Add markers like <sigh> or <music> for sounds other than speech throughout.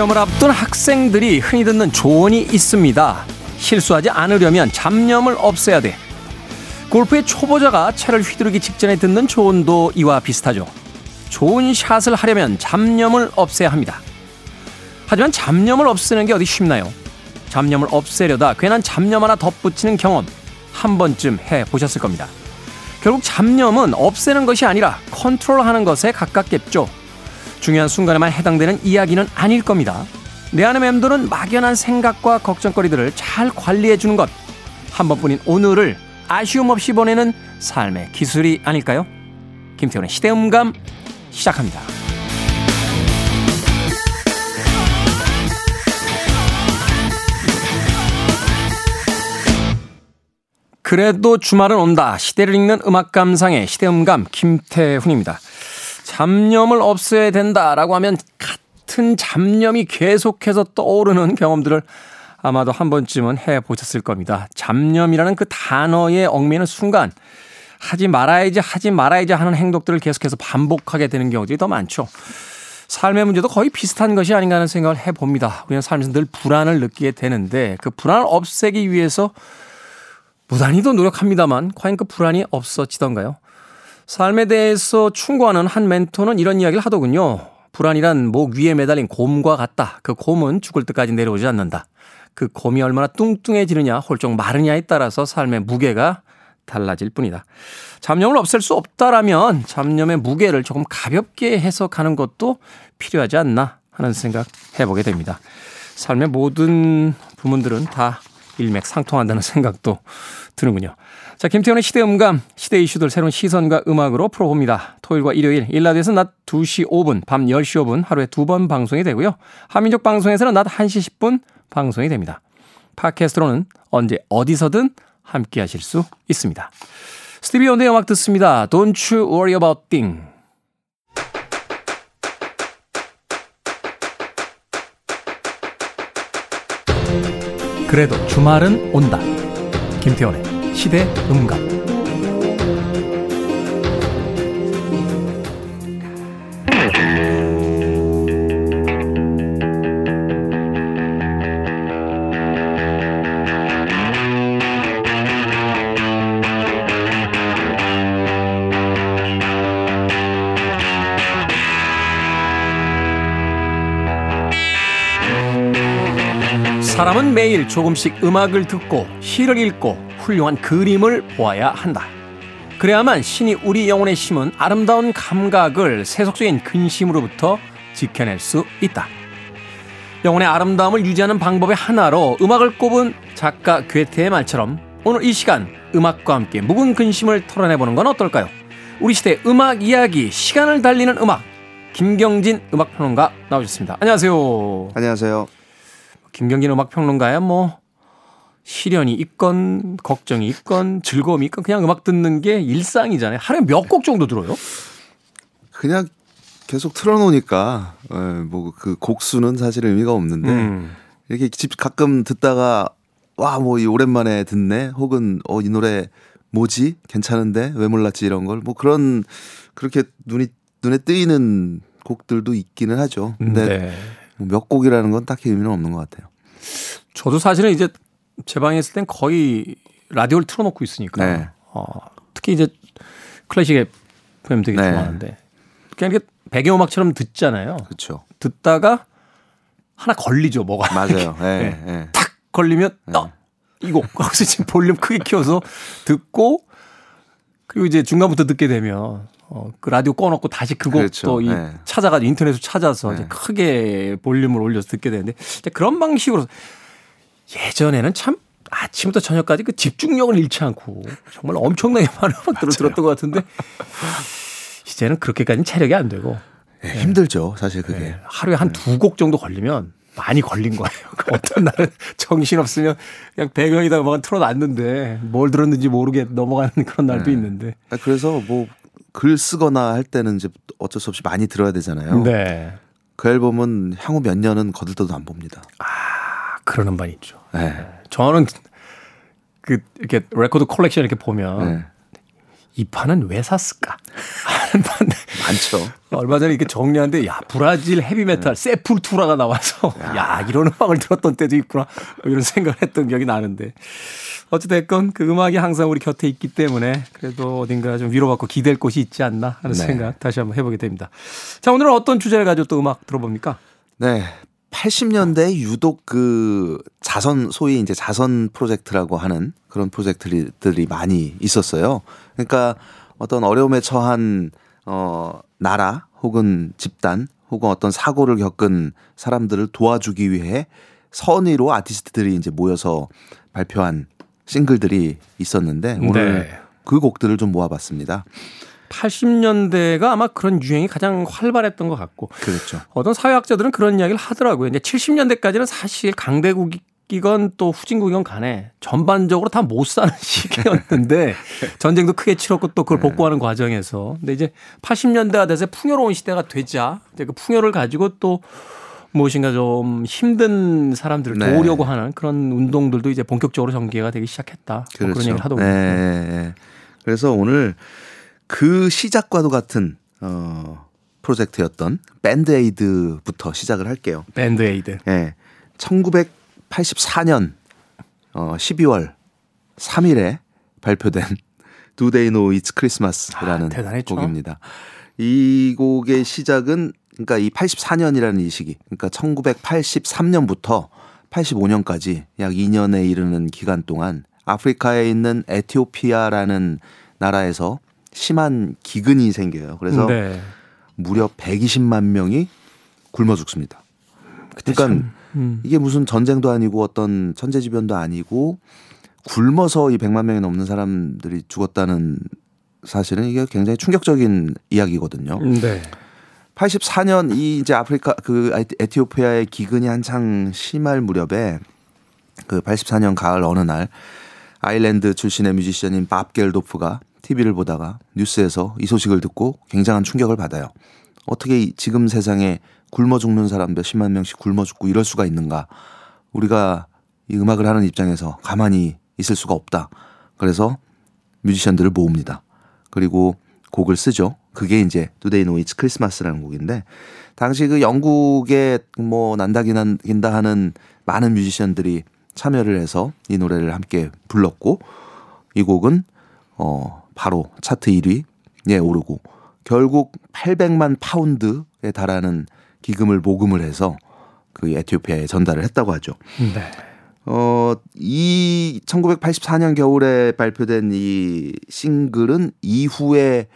시험을 앞둔 학생들이 흔히 듣는 조언이 있습니다. 실수하지 않으려면 잡념을 없애야 돼. 골프의 초보자가 채를 휘두르기 직전에 듣는 조언도 이와 비슷하죠. 좋은 샷을 하려면 잡념을 없애야 합니다. 하지만 잡념을 없애는 게 어디 쉽나요? 잡념을 없애려다 괜한 잡념 하나 덧붙이는 경험 한 번쯤 해 보셨을 겁니다. 결국 잡념은 없애는 것이 아니라 컨트롤하는 것에 가깝겠죠. 중요한 순간에만 해당되는 이야기는 아닐 겁니다. 내 안에 맴도는 막연한 생각과 걱정거리들을 잘 관리해 주는 것. 한 번뿐인 오늘을 아쉬움 없이 보내는 삶의 기술이 아닐까요? 김태훈의 시대음감 시작합니다. 그래도 주말은 온다. 시대를 읽는 음악 감상의 시대음감 김태훈입니다. 잡념을 없애야 된다라고 하면 같은 잡념이 계속해서 떠오르는 경험들을 아마도 한 번쯤은 해 보셨을 겁니다. 잡념이라는 그 단어에 얽매이는 순간 하지 말아야지 하지 말아야지 하는 행동들을 계속해서 반복하게 되는 경우들이 더 많죠. 삶의 문제도 거의 비슷한 것이 아닌가 하는 생각을 해봅니다. 우리는 삶에서 늘 불안을 느끼게 되는데 그 불안을 없애기 위해서 무단히도 노력합니다만 과연 그 불안이 없어지던가요? 삶에 대해서 충고하는 한 멘토는 이런 이야기를 하더군요. 불안이란 목 위에 매달린 곰과 같다. 그 곰은 죽을 때까지 내려오지 않는다. 그 곰이 얼마나 뚱뚱해지느냐, 홀쭉 마르냐에 따라서 삶의 무게가 달라질 뿐이다. 잡념을 없앨 수 없다라면 잡념의 무게를 조금 가볍게 해석하는 것도 필요하지 않나 하는 생각 해보게 됩니다. 삶의 모든 부문들은 다 일맥상통한다는 생각도 드는군요. 자, 김태훈의 시대 음감, 시대 이슈들 새로운 시선과 음악으로 풀어봅니다. 토요일과 일요일, 일라드에서 낮 2시 5분, 밤 10시 5분 하루에 두 번 방송이 되고요. 한민족 방송에서는 낮 1시 10분 방송이 됩니다. 팟캐스트로는 언제 어디서든 함께 하실 수 있습니다. 스티비 온의 음악 듣습니다. Don't you worry about thing. 그래도 주말은 온다. 김태원의 시대 음감. 사람은 매일 조금씩 음악을 듣고 시를 읽고 훌륭한 그림을 보아야 한다. 그래야만 신이 우리 영혼에 심은 아름다운 감각을 세속적인 근심으로부터 지켜낼 수 있다. 영혼의 아름다움을 유지하는 방법의 하나로 음악을 꼽은 작가 괴테의 말처럼 오늘 이 시간 음악과 함께 묵은 근심을 털어내보는 건 어떨까요? 우리 시대 음악 이야기 시간을 달리는 음악 김경진 음악평론가 나오셨습니다. 안녕하세요. 안녕하세요. 김경진 음악평론가야 뭐 시련이 있건 걱정이 있건 즐거움이 있건 그냥 음악 듣는 게 일상이잖아요. 하루에 몇 곡 정도 들어요? 그냥 계속 틀어놓으니까 예, 뭐그 곡수는 사실 의미가 없는데 음. 이렇게 집 가끔 듣다가 와 뭐 이 오랜만에 듣네 혹은 어 이 노래 뭐지 괜찮은데 왜 몰랐지 이런 걸 뭐 그런 그렇게 눈이 눈에 뜨이는 곡들도 있기는 하죠. 근데 네. 뭐몇 곡이라는 건 딱히 의미는 없는 것 같아요. 저도 사실은 이제 제 방에 있을 땐 거의 라디오를 틀어놓고 있으니까 네. 어, 특히 이제 클래식 FM 되게 네. 좋아하는데 그냥 이렇게 배경음악처럼 듣잖아요. 그렇죠. 듣다가 하나 걸리죠, 뭐가. 맞아요. 네, 네. 탁 걸리면 어, 이곡 하고서 지금 볼륨 크게 키워서 듣고 그리고 이제 중간부터 듣게 되면 어, 그 라디오 꺼놓고 다시 그 곡도 그렇죠. 이 네. 찾아가지고 인터넷으로 찾아서 네. 이제 크게 볼륨을 올려서 듣게 되는데 그런 방식으로 예전에는 참 아침부터 저녁까지 그 집중력을 잃지 않고 정말 엄청나게 <laughs> 많은 음악들을 들었던 것 같은데 이제는 그렇게까지는 체력이 안 되고 네, 힘들죠 사실 그게 네, 하루에 한 두곡 네. 정도 걸리면 많이 걸린 거예요. <laughs> 어떤 날은 정신 없으면 그냥 배경에다가 막 틀어놨는데 뭘 들었는지 모르게 넘어가는 그런 날도 네. 있는데. 아, 그래서 뭐 글 쓰거나 할 때는 이제 어쩔 수 없이 많이 들어야 되잖아요. 네. 그 앨범은 향후 몇 년은 거들떠도 안 봅니다. 아, 그러는 판 있죠. 네. 저는 그 이렇게 레코드 컬렉션 이렇게 보면 네. 이 판은 왜 샀을까? 많은 반대. 많죠. <laughs> 얼마 전에 이렇게 정리하는데 야 브라질 헤비메탈 네. 세풀투라가 나와서 야. 야 이런 음악을 들었던 때도 있구나 이런 생각을 했던 기억이 나는데 어찌됐건 그 음악이 항상 우리 곁에 있기 때문에 그래도 어딘가 좀 위로받고 기댈 곳이 있지 않나 하는 네. 생각 다시 한번 해보게 됩니다. 자 오늘은 어떤 주제를 가지고 또 음악 들어봅니까? 네. 80년대 유독 그 자선 소위 이제 자선 프로젝트라고 하는 그런 프로젝트들이 많이 있었어요. 그러니까 어떤 어려움에 처한 어 나라 혹은 집단 혹은 어떤 사고를 겪은 사람들을 도와주기 위해 선의로 아티스트들이 이제 모여서 발표한 싱글들이 있었는데 오늘 네. 그 곡들을 좀 모아봤습니다. 80년대가 아마 그런 유행이 가장 활발했던 것 같고. 그렇죠. 어떤 사회학자들은 그런 이야기를 하더라고요. 이제 70년대까지는 사실 강대국이건 또 후진국이건 간에 전반적으로 다 못 사는 <laughs> 시기였는데 <laughs> 전쟁도 크게 치렀고 또 그걸 네. 복구하는 네. 과정에서. 근데 이제 80년대가 돼서 풍요로운 시대가 되자 이제 그 풍요를 가지고 또 무엇인가 좀 힘든 사람들을 네. 도우려고 하는 그런 운동들도 이제 본격적으로 전개가 되기 시작했다. 뭐 그렇죠. 그런 얘기를 하더군요. 네. 그래서 오늘 그 시작과도 같은 어 프로젝트였던 밴드 에이드부터 시작을 할게요. 밴드 에이드. 예. 네. 1984년 어 12월 3일에 발표된 <laughs> Do They Know It's Christmas라는 아, 곡입니다. 이 곡의 시작은 그러니까 이 84년이라는 이 시기, 그러니까 1983년부터 85년까지 약 2년에 이르는 기간 동안 아프리카에 있는 에티오피아라는 나라에서 심한 기근이 생겨요. 그래서 네. 무려 120만 명이 굶어 죽습니다. 그러니까 음. 이게 무슨 전쟁도 아니고 어떤 천재지변도 아니고 굶어서 이 100만 명이 넘는 사람들이 죽었다는 사실은 이게 굉장히 충격적인 이야기거든요. 네. 84년 이 이제 아프리카 그 에티오피아의 기근이 한창 심할 무렵에 그 84년 가을 어느 날 아일랜드 출신의 뮤지션인 밥 겔도프가 TV를 보다가 뉴스에서 이 소식을 듣고 굉장한 충격을 받아요. 어떻게 지금 세상에 굶어 죽는 사람 몇십만 명씩 굶어 죽고 이럴 수가 있는가. 우리가 이 음악을 하는 입장에서 가만히 있을 수가 없다. 그래서 뮤지션들을 모읍니다. 그리고 곡을 쓰죠. 그게 이제 They Know It's Christmas라는 곡인데 당시 그 영국에 뭐 난다긴 한다 하는 많은 뮤지션들이 참여를 해서 이 노래를 함께 불렀고 이 곡은 어 바로 차트 1위에 오르고 결국 800만 파운드에 달하는 기금을 모금을 해서 그 에티오피아에 전달을 했다고 하죠. 네. 어, 이 1984년 겨울에 발표된 이 싱글은 이후에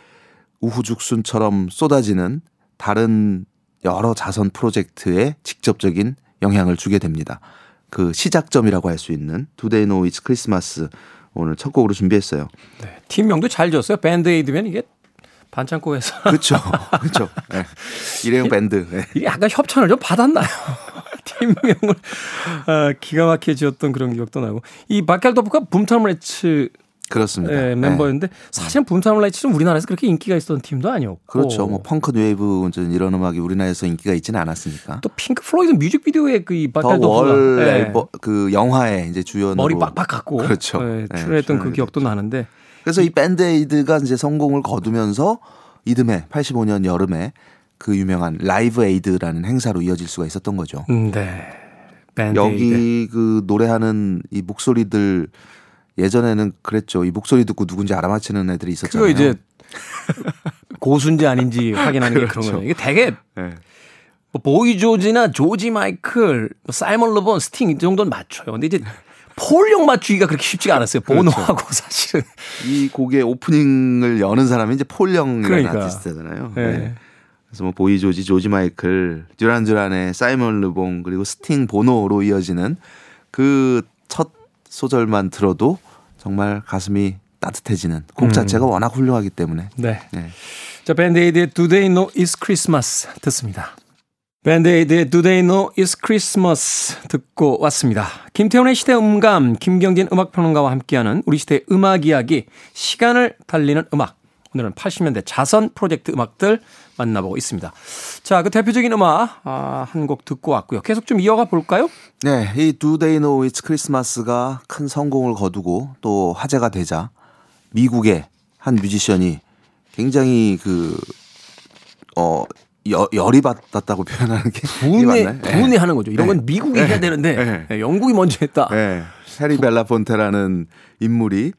우후죽순처럼 쏟아지는 다른 여러 자선 프로젝트에 직접적인 영향을 주게 됩니다. 그 시작점이라고 할 수 있는 Do They Know It's Christmas 오늘 첫 곡으로 준비했어요. 네. 팀명도 잘 줬어요. 밴드에이드면 이게 반창고예요. <laughs> 그렇죠. 그렇죠. 네. 일회용 밴드. 네. 이게 약간 협찬을 좀 받았나요? <laughs> 팀명을 아, 기가 막히게 지었던 그런 기억도 나고. 이 밥 겔도프가 Boomtown Rats 그렇습니다. 예, 멤버였는데 네. 사실은 Boomtown Rats는 우리나라에서 그렇게 인기가 있었던 팀도 아니었고 그렇죠. 뭐 펑크 웨이브 이런 음악이 우리나라에서 인기가 있지는 않았으니까. 또 핑크 플로이드 뮤직비디오에 그 밥 겔도프가 예. 그 영화에 이제 주연으로 머리 빡빡 깎고 그렇죠. 예, 네, 출연했던 그 기억도 나는데 그래서 이 밴드에이드가 이제 성공을 거두면서 이듬해 85년 여름에 그 유명한 라이브 에이드라는 행사로 이어질 수가 있었던 거죠. 음, 네. 밴드 여기 그 노래하는 이 목소리들 예전에는 그랬죠. 이 목소리 듣고 누군지 알아맞히는 애들이 있었잖아요. 그거 이제 <laughs> 고수인지 아닌지 확인하는 그렇죠. 게 그런 거예요. 이게 되게 네. 뭐 보이 조지나 조지 마이클, 뭐 사이먼 르봉, 스팅 이 정도는 맞춰요. 근데 이제 폴 영 맞추기가 그렇게 쉽지가 않았어요. 그렇죠. 보노하고 그렇죠. <laughs> 사실은 이 곡의 오프닝을 여는 사람이 이제 폴 영이라는 그러니까. 아티스트잖아요. 네. 네. 그래서 뭐 보이 조지, 조지 마이클, 듀란 듀란의 사이먼 르봉 그리고 스팅 보노로 이어지는 그 첫 소절만 들어도 정말 가슴이 따뜻해지는 곡 음. 자체가 음. 워낙 훌륭하기 때문에. 네. 네. 자, 밴드에이드의 Do They Know It's Christmas 듣습니다. 밴드에이드의 Do They Know It's Christmas 듣고 왔습니다. 김태훈의 시대 음감, 김경진 음악평론가와 함께하는 우리 시대의 음악 이야기, 시간을 달리는 음악. 오늘은 80년대 자선 프로젝트 음악들 만나보고 있습니다. 자, 그 대표적인 음악 아, 한 곡 듣고 왔고요. 계속 좀 이어가 볼까요? 네, 이 Do They Know It's Christmas가 큰 성공을 거두고 또 화제가 되자 미국의 한 뮤지션이 굉장히 그, 어, 여, 열이 받았다고 <laughs> 표현하는 게 분해 분해하는 거죠. 이런 건 네. 미국이 네. 해야 되는데 네. 네. 영국이 먼저 했다. 네. 해리 벨라폰테라는 인물이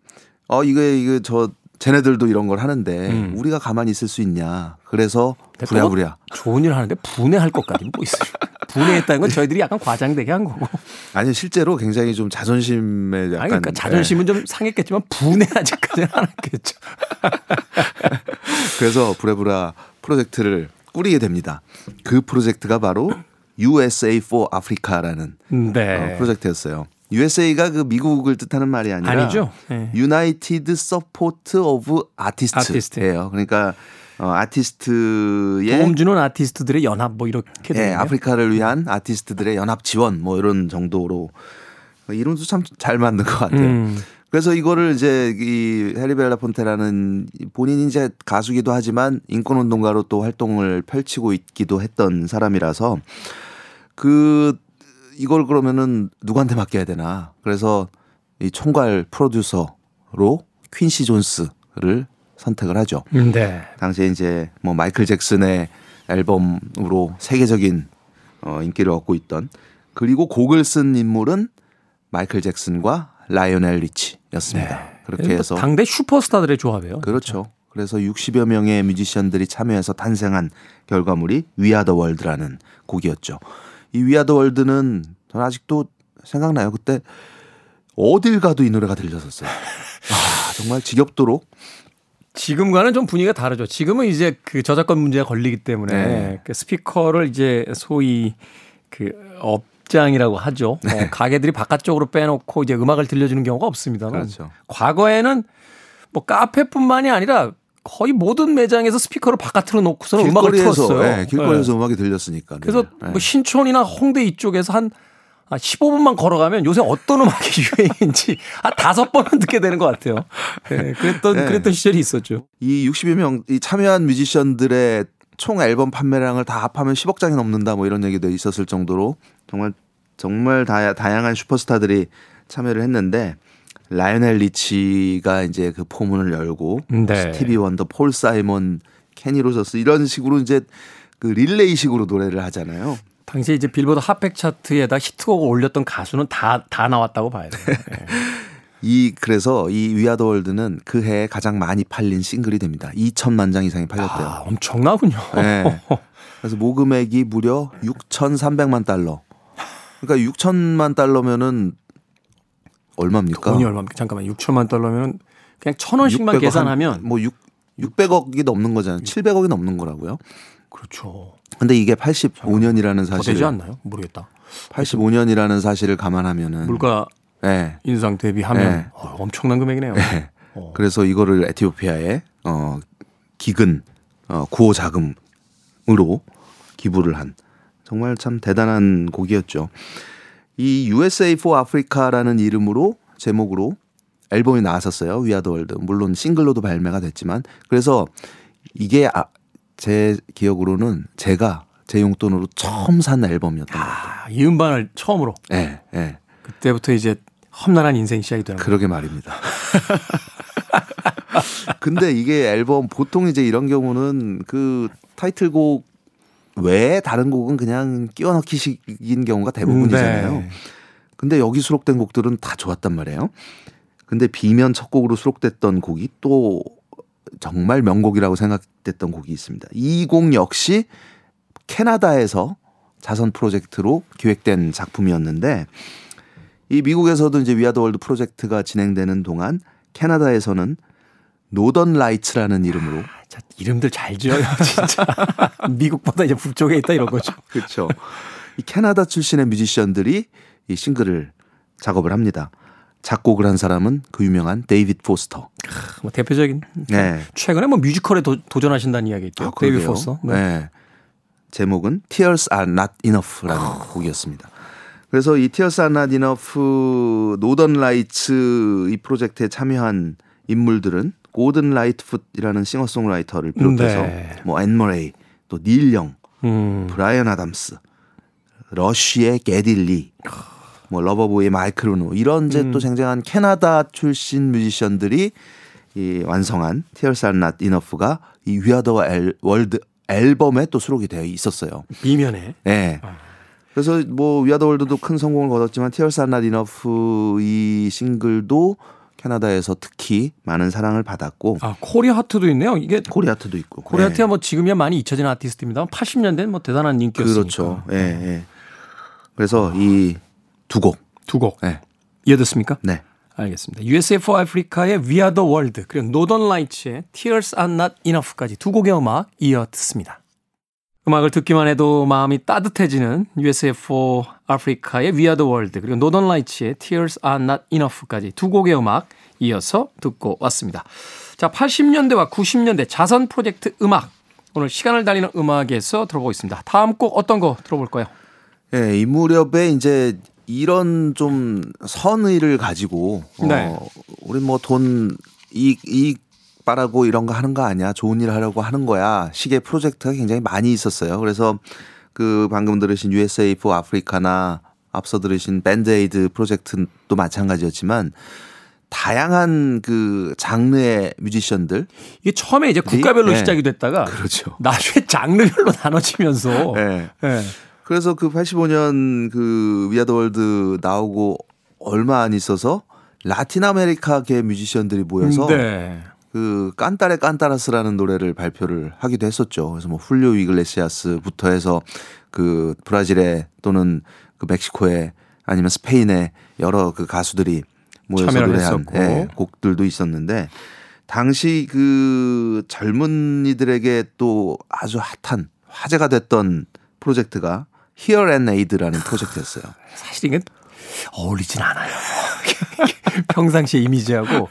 어 이거 이거 저 쟤네들도 이런 걸 하는데 음. 우리가 가만히 있을 수 있냐. 그래서 부랴부랴. 좋은 일 하는데 분해할 것까지 뭐 있어요. <laughs> 분해했다는 건 저희들이 약간 과장되게 한 거고. 아니 실제로 굉장히 좀 자존심에 약간. 아니, 그러니까 자존심은 네. 좀 상했겠지만 분해 아직까지는 안 했겠죠. <laughs> 그래서 부랴부랴 프로젝트를 꾸리게 됩니다. 그 프로젝트가 바로 <laughs> USA for Africa라는 네. 어, 프로젝트였어요. USA가 그 미국을 뜻하는 말이 아니라 아니죠. 네. United Support of Artists예요. 그러니까 어, 아티스트의 도움 주는 아티스트들의 연합 뭐 이렇게 네, 아프리카를 위한 아티스트들의 연합 지원 뭐 이런 정도로 이름도 참 잘 만든 것 같아요. 음. 그래서 이거를 이제 이 해리 벨라 폰테라는 본인이 이제 가수기도 하지만 인권 운동가로 또 활동을 펼치고 있기도 했던 사람이라서 그 이걸 그러면은 누구한테 맡겨야 되나. 그래서 이 총괄 프로듀서로 퀸시 존스를 선택을 하죠. 네. 당시에 이제 뭐 마이클 잭슨의 앨범으로 세계적인 어 인기를 얻고 있던 그리고 곡을 쓴 인물은 마이클 잭슨과 라이오넬 리치였습니다. 네. 그렇게 해서 당대 슈퍼스타들의 조합이에요. 그렇죠. 그래서 60여 명의 뮤지션들이 참여해서 탄생한 결과물이 We Are the World라는 곡이었죠. 이 We Are the World는 저는 아직도 생각나요. 그때 어딜 가도 이 노래가 들렸었어요. <laughs> 아, 정말 지겹도록. 지금과는 좀 분위기가 다르죠. 지금은 이제 그 저작권 문제가 걸리기 때문에 네. 그 스피커를 이제 소위 그 업장이라고 하죠. 어, 네. 어, 가게들이 바깥쪽으로 빼놓고 이제 음악을 들려주는 경우가 없습니다만 그렇죠. 과거에는 뭐 카페뿐만이 아니라 거의 모든 매장에서 스피커를 바깥으로 놓고서는 음악을 틀었어요. 네, 길거리에서 네. 음악이 들렸으니까. 그래서 네. 뭐 신촌이나 홍대 이쪽에서 한 15분만 걸어가면 요새 어떤 음악이 <laughs> 유행인지 한 다섯 번은 듣게 되는 것 같아요. 네, 그랬던 네. 그랬던 시절이 있었죠. 이 60여 명 이 참여한 뮤지션들의 총 앨범 판매량을 다 합하면 10억 장이 넘는다 뭐 이런 얘기도 있었을 정도로 정말 정말 다, 다양한 슈퍼스타들이 참여를 했는데 라이오넬 리치가 이제 그 포문을 열고 네. 스티비 원더, 폴 사이먼, 케니 로저스 이런 식으로 이제 그 릴레이식으로 노래를 하잖아요. 당시에 이제 빌보드 핫백 차트에다 히트곡을 올렸던 가수는 다 다 나왔다고 봐야 돼요. <laughs> 네. 이 그래서 이 We Are the World는 그 해에 가장 많이 팔린 싱글이 됩니다. 2천만 장 이상이 팔렸대요. 아, 엄청나군요. 네. 그래서 모금액이 무려 6,300만 달러. 그러니까 6천만 달러면은 얼마입니까? 돈이 얼마입니까? 잠깐만 6천만 달러면 그냥 천 원씩만 계산하면 뭐 6, 600억이 넘는 거잖아요. 700억이 넘는 거라고요. 그렇죠. 근데 이게 85년이라는 사실 되지 않나요? 모르겠다. 85년이라는 사실을 감안하면은 물가 네. 인상 대비하면 네. 어, 엄청난 금액이네요. 네. 어. 그래서 이거를 에티오피아에 어 기근 어 구호 자금으로 기부를 한 정말 참 대단한 곡이었죠. 이 USA for Africa라는 이름으로 제목으로 앨범이 나왔었어요. We Are the World. 물론 싱글로도 발매가 됐지만 그래서 이게 아, 제 기억으로는 제가 제 용돈으로 처음 산 앨범이었던 것 같아요. 아, 이 음반을 처음으로. 네, 네. 그때부터 이제 험난한 인생 시작이 되는 그러게 말입니다. <laughs> 근데 이게 앨범 보통 이제 이런 경우는 그 타이틀곡 외에 다른 곡은 그냥 끼워 넣기식인 경우가 대부분이잖아요. 네. 근데 여기 수록된 곡들은 다 좋았단 말이에요. 근데 B면 첫 곡으로 수록됐던 곡이 또 정말 명곡이라고 생각됐던 곡이 있습니다. 이 곡 역시 캐나다에서 자선 프로젝트로 기획된 작품이었는데 이 미국에서도 이제 We Are the World 프로젝트가 진행되는 동안 캐나다에서는 노던 라이츠라는 이름으로 아, 자, 이름들 잘 지어요, <laughs> 진짜. 미국보다 이제 북쪽에 있다 이런 거죠. <laughs> 그렇죠. 이 캐나다 출신의 뮤지션들이 이 싱글을 작업을 합니다. 작곡을 한 사람은 그 유명한 데이빗 포스터. 뭐 대표적인. 네. 최근에 뭐 뮤지컬에 도, 전하신다는 이야기 있죠. 아, 데이빗 포스터. 네. 네. 제목은 Tears Are Not Enough라는 아. 곡이었습니다. 그래서 이 Tears Are Not Enough 노던 라이츠 이 프로젝트에 참여한 인물들은 고든 라이트풋이라는 싱어송라이터를 비롯해서 네. 뭐 앤 머레이, 또 닐 영, 음. 브라이언 아담스, 러쉬의 게디 리, 뭐 러버보이의 마이크 르노 이런 이제 음. 또 쟁쟁한 캐나다 출신 뮤지션들이 이 완성한 Tears Are Not Enough가 이 We Are the World 앨범에 또 수록이 되어 있었어요. B면에. 네. 그래서 뭐 We Are the World도 큰 성공을 거뒀지만 Tears Are Not Enough 이 싱글도 캐나다에서 특히 많은 사랑을 받았고 아 코리 하트도 있네요. 이게 코리 하트도 있고 코리아 하트야 네. 뭐 지금이야 많이 잊혀진 아티스트입니다. 80년대는 뭐 대단한 인기였으니까. 그렇죠. 예, 예. 그래서 이 두 곡. 두 곡. 네. 이어듣습니까? 네. 알겠습니다. USA for Africa의 We Are the World 그리고 Northern Lights의 Tears Are Not Enough까지 두 곡의 음악 이어 듣습니다. 음악을 듣기만 해도 마음이 따뜻해지는 USA for Africa의 We Are the World 그리고 Northern Lights의 Tears Are Not Enough까지 두 곡의 음악 이어서 듣고 왔습니다. 자, 80년대와 90년대 자선 프로젝트 음악 오늘 시간을 달리는 음악에서 들어보고 있습니다. 다음 곡 어떤 거 들어볼까요? 예, 네, 이 무렵에 이제 이런 좀 선의를 가지고 네. 어 우리 뭐 돈 이익 이익 바라고 이런 거 하는 거 아니야 좋은 일 하려고 하는 거야 시계 프로젝트가 굉장히 많이 있었어요. 그래서 그 방금 들으신 USA for 아프리카나 앞서 들으신 밴드에이드 프로젝트도 마찬가지였지만 다양한 그 장르의 뮤지션들 이게 처음에 이제 국가별로 네. 시작이 됐다가 그렇죠. 나중에 장르별로 <laughs> 나눠지면서 네. 네. 그래서 그 85년 그 We Are the World 나오고 얼마 안 있어서 라틴 아메리카계 뮤지션들이 모여서 네. 그 Cantaré, Cantarás라는 노래를 발표를 하기도 했었죠. 그래서 뭐 훌리오 이글레시아스부터 해서 그 브라질에 또는 그 멕시코에 아니면 스페인에 여러 그 가수들이 모여서 노래한 예, 곡들도 있었는데 당시 그 젊은이들에게 또 아주 핫한 화제가 됐던 프로젝트가 Here and Aid라는 프로젝트였어요. 사실 이건 어울리진 않아요. <laughs> <laughs> 평상시의 이미지하고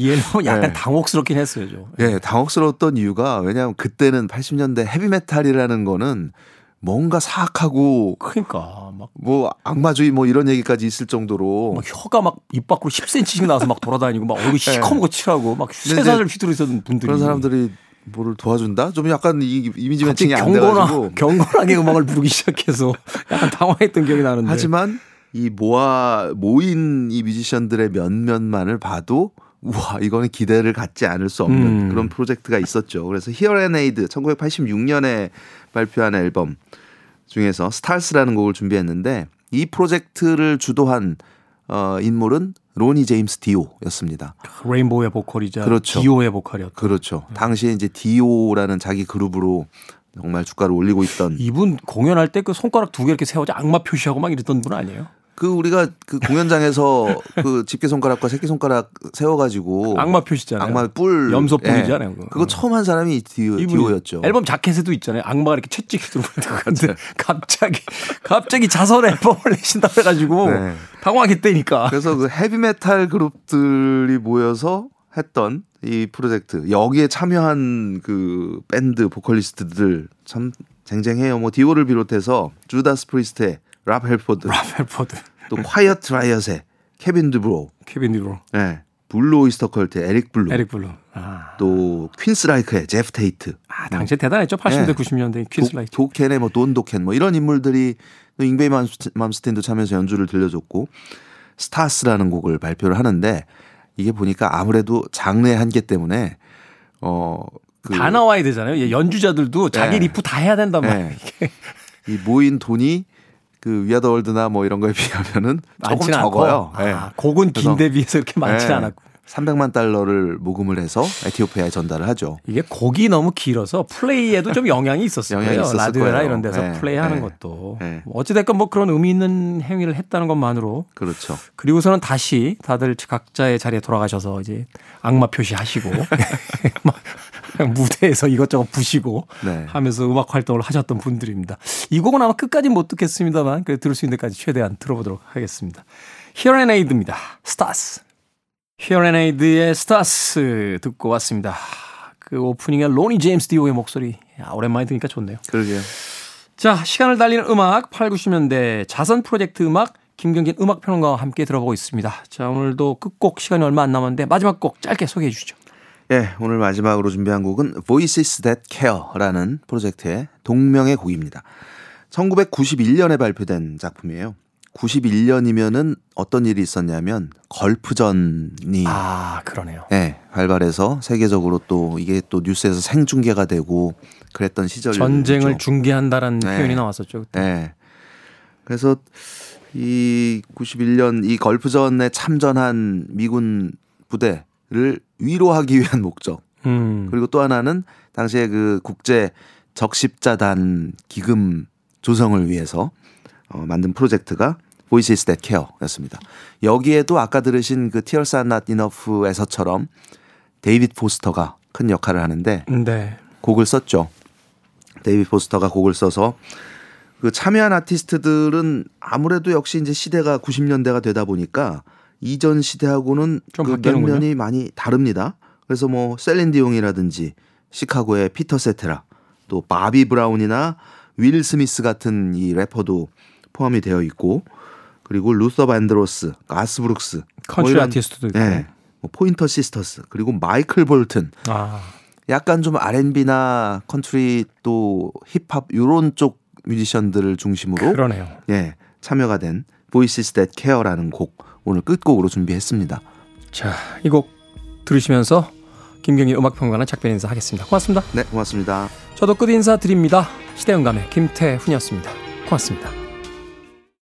얘는 뭐 약간 네. 당혹스럽긴 했어요. 좀. 예, 당혹스러웠던 이유가 왜냐하면 그때는 80년대 헤비메탈이라는 거는 뭔가 사악하고 그러니까 막 뭐 악마주의 뭐 이런 얘기까지 있을 정도로 막 혀가 막 입 밖으로 10cm씩 나와서 막 돌아다니고 막 얼굴 시커멓고 칠하고 막 쇠사슬 휘두르 있었던 분들이 그런 사람들이 뭐를 도와준다? 좀 약간 이 이미지 매칭이 안 돼가지고 경건하게 음악을 부르기 시작해서 약간 당황했던 기억이 나는데. 하지만 이 모아 모인 이 뮤지션들의 면면만을 봐도 우와 이거는 기대를 갖지 않을 수 없는 음. 그런 프로젝트가 있었죠. 그래서 Aid 1986년에 발표한 앨범 중에서 Stars라는 곡을 준비했는데 이 프로젝트를 주도한 어, 인물은 로니 제임스 디오였습니다. 레인보우의 보컬이자 그렇죠. 디오의 보컬이었죠. 그렇죠. 네. 당시에 이제 디오라는 자기 그룹으로 정말 주가를 올리고 있던 이분 공연할 때 그 손가락 두 개 이렇게 세워져 악마 표시하고 막 이랬던 분 아니에요? 그 우리가 그 공연장에서 <laughs> 그 집게 손가락과 새끼 손가락 세워가지고 악마 표시잖아요. 악마 뿔 염소 뿔이잖아요. 예. 그거 처음 한 사람이 디오, 디오였죠. 앨범 자켓에도 있잖아요. 악마가 이렇게 채찍이 들어오는데 <laughs> 갑자기 갑자기 자선 앨범을 내신다 그래가지고 네. 당황했다니까. 그래서 그 헤비 메탈 그룹들이 모여서 했던 이 프로젝트 여기에 참여한 그 밴드 보컬리스트들 참 쟁쟁해요. 뭐 디오를 비롯해서 주다스 프리스트의 랍 헬포드, <laughs> 랍 헬포드, 또 콰이어트 라이엇의 케빈 드브로, 케빈 드브로, 네, 블루 오이스터 컬트의 에릭 블룸, 에릭 블룸, 아. 또 퀸스라이크의 제프 테이트. 아 당시 대단했죠. 80년대 네. 90년대 퀸스라이크. 도켄의 뭐 돈 도켄 뭐 이런 인물들이 잉베이 맘스틴도 참여해서 연주를 들려줬고 Stars라는 곡을 발표를 하는데 이게 보니까 아무래도 장르의 한계 때문에 어. 그, 다 나와야 되잖아요. 연주자들도 자기 네. 리프 다 해야 된단 말이에요. 네. 이 모인 돈이 그 We Are the World나 뭐 이런 거에 비하면은 <laughs> 조금 적어요. 네. 아, 곡은 긴데 비해서 이렇게 많지 네. 않았고. 300만 달러를 모금을 해서 에티오피아에 전달을 하죠. 이게 곡이 너무 길어서 플레이에도 좀 영향이 있었을 영향이 거예요. 라디오나 이런 데서 네. 플레이하는 네. 것도. 네. 뭐 어찌됐건 뭐 그런 의미 있는 행위를 했다는 것만으로. 그렇죠. 그리고서는 다시 다들 각자의 자리에 돌아가셔서 이제 악마 표시하시고 <laughs> <laughs> <laughs> 무대에서 이것저것 부시고 네. 하면서 음악 활동을 하셨던 분들입니다. 이 곡은 아마 끝까지 못 듣겠습니다만 그래 들을 수 있는 데까지 최대한 들어보도록 하겠습니다. Hear 'n Aid입니다. Stars. Hear 'n Aid의 Stars 듣고 왔습니다. 그 오프닝에 로니 제임스 디오의 목소리 야, 오랜만에 들으니까 좋네요. 그러게요. 자, 시간을 달리는 음악 8, 90년대 자선 프로젝트 음악 김경진 음악평론가와 함께 들어보고 있습니다. 자, 오늘도 끝곡 시간이 얼마 안 남았는데 마지막 곡 짧게 소개해 주시죠. 예, 오늘 마지막으로 준비한 곡은 Voices That Care라는 프로젝트의 동명의 곡입니다. 1991년에 발표된 작품이에요. 91년이면은 어떤 일이 있었냐면 걸프전이 아 그러네요. 네, 발발해서 세계적으로 또 이게 또 뉴스에서 생중계가 되고 그랬던 시절 전쟁을 중계한다라는 네. 표현이 나왔었죠. 그때. 네. 그래서 이 91년 이 걸프전에 참전한 미군 부대를 위로하기 위한 목적. 음. 그리고 또 하나는 당시에 그 국제 적십자단 기금 조성을 위해서 어, 만든 프로젝트가 Voices That Care였습니다. 여기에도 아까 들으신 그 Tears Are Not Enough에서처럼 데이빗 포스터가 큰 역할을 하는데 네. 곡을 썼죠. 데이빗 포스터가 곡을 써서 그 참여한 아티스트들은 아무래도 역시 이제 시대가 90년대가 되다 보니까 이전 시대하고는 그 면면이 많이 다릅니다. 그래서 뭐 셀린 디옹이라든지 시카고의 피터 세테라 또 바비 브라운이나 윌 스미스 같은 이 래퍼도 포함이 되어 있고 그리고 루서 반드로스, 가스 브룩스, 컨트리 뭐 아티스트도 있고, 네, 뭐 포인터 시스터스 그리고 마이클 볼튼. 아. 약간 좀 R&B나 컨트리 또 힙합 요런 쪽 뮤지션들을 중심으로 그러네요. 예, 참여가 된 Voices That Care라는 곡 오늘 끝곡으로 준비했습니다. 자, 이 곡 들으시면서 김경희 음악평론가는 작별 인사 하겠습니다. 고맙습니다. 네, 고맙습니다. 저도 끝 인사 드립니다. 시대음감의 김태훈이었습니다. 고맙습니다.